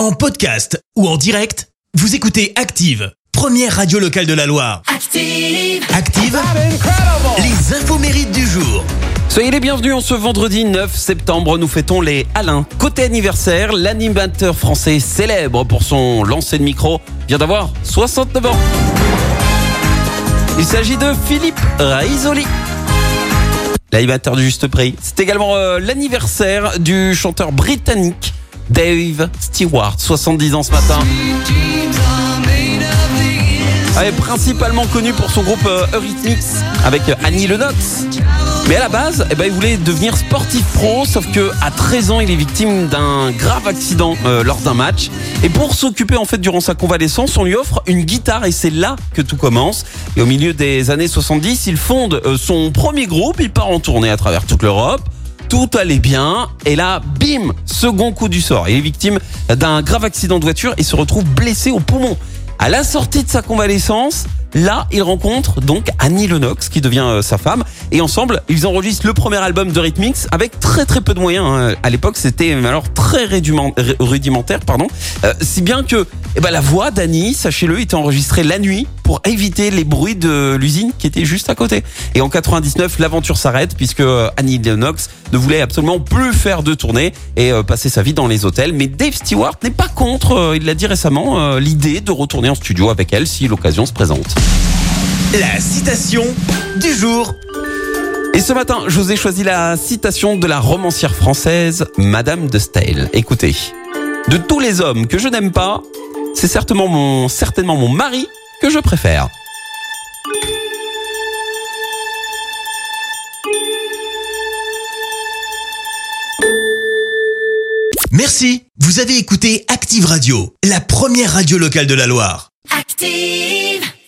En podcast ou en direct, vous écoutez Active, première radio locale de la Loire. Active. Active, les infos mérites du jour. Soyez les bienvenus en ce vendredi 9 septembre. Nous fêtons les Alain. Côté anniversaire, l'animateur français célèbre pour son lancer de micro vient d'avoir 69 ans. Il s'agit de Philippe Raisoli. L'animateur du juste prix. C'est également euh, l'anniversaire du chanteur britannique Dave Stewart, 70 ans ce matin. Ah, est principalement connu pour son groupe euh, Eurythmics avec euh, Annie Lennox. Mais à la base, eh ben, il voulait devenir sportif pro, sauf que à 13 ans, il est victime d'un grave accident euh, lors d'un match. Et pour s'occuper en fait durant sa convalescence, on lui offre une guitare et c'est là que tout commence. Et au milieu des années 70, il fonde son premier groupe, il part en tournée à travers toute l'Europe. Tout allait bien et là, bim, second coup du sort. Il est victime d'un grave accident de voiture et se retrouve blessé au poumon. À la sortie de sa convalescence, là, il rencontre donc Annie Lennox qui devient euh, sa femme et ensemble, ils enregistrent le premier album de Rhythmix avec très très peu de moyens. hein. À l'époque, c'était alors très rudiment- ru- rudimentaire, pardon. Euh, si bien que eh ben, la voix d'Annie, sachez-le, était enregistrée la nuit pour éviter les bruits de l'usine qui était juste à côté. Et en 99, l'aventure s'arrête puisque euh, Annie Lennox ne voulait absolument plus faire de tournée et passer sa vie dans les hôtels. Mais Dave Stewart n'est pas contre, il l'a dit récemment, l'idée de retourner en studio avec elle si l'occasion se présente. La citation du jour. Et ce matin, je vous ai choisi la citation de la romancière française Madame de Staël. Écoutez, de tous les hommes que je n'aime pas, c'est certainement mon, certainement mon mari que je préfère. Merci, vous avez écouté Active Radio, la première radio locale de la Loire. Active.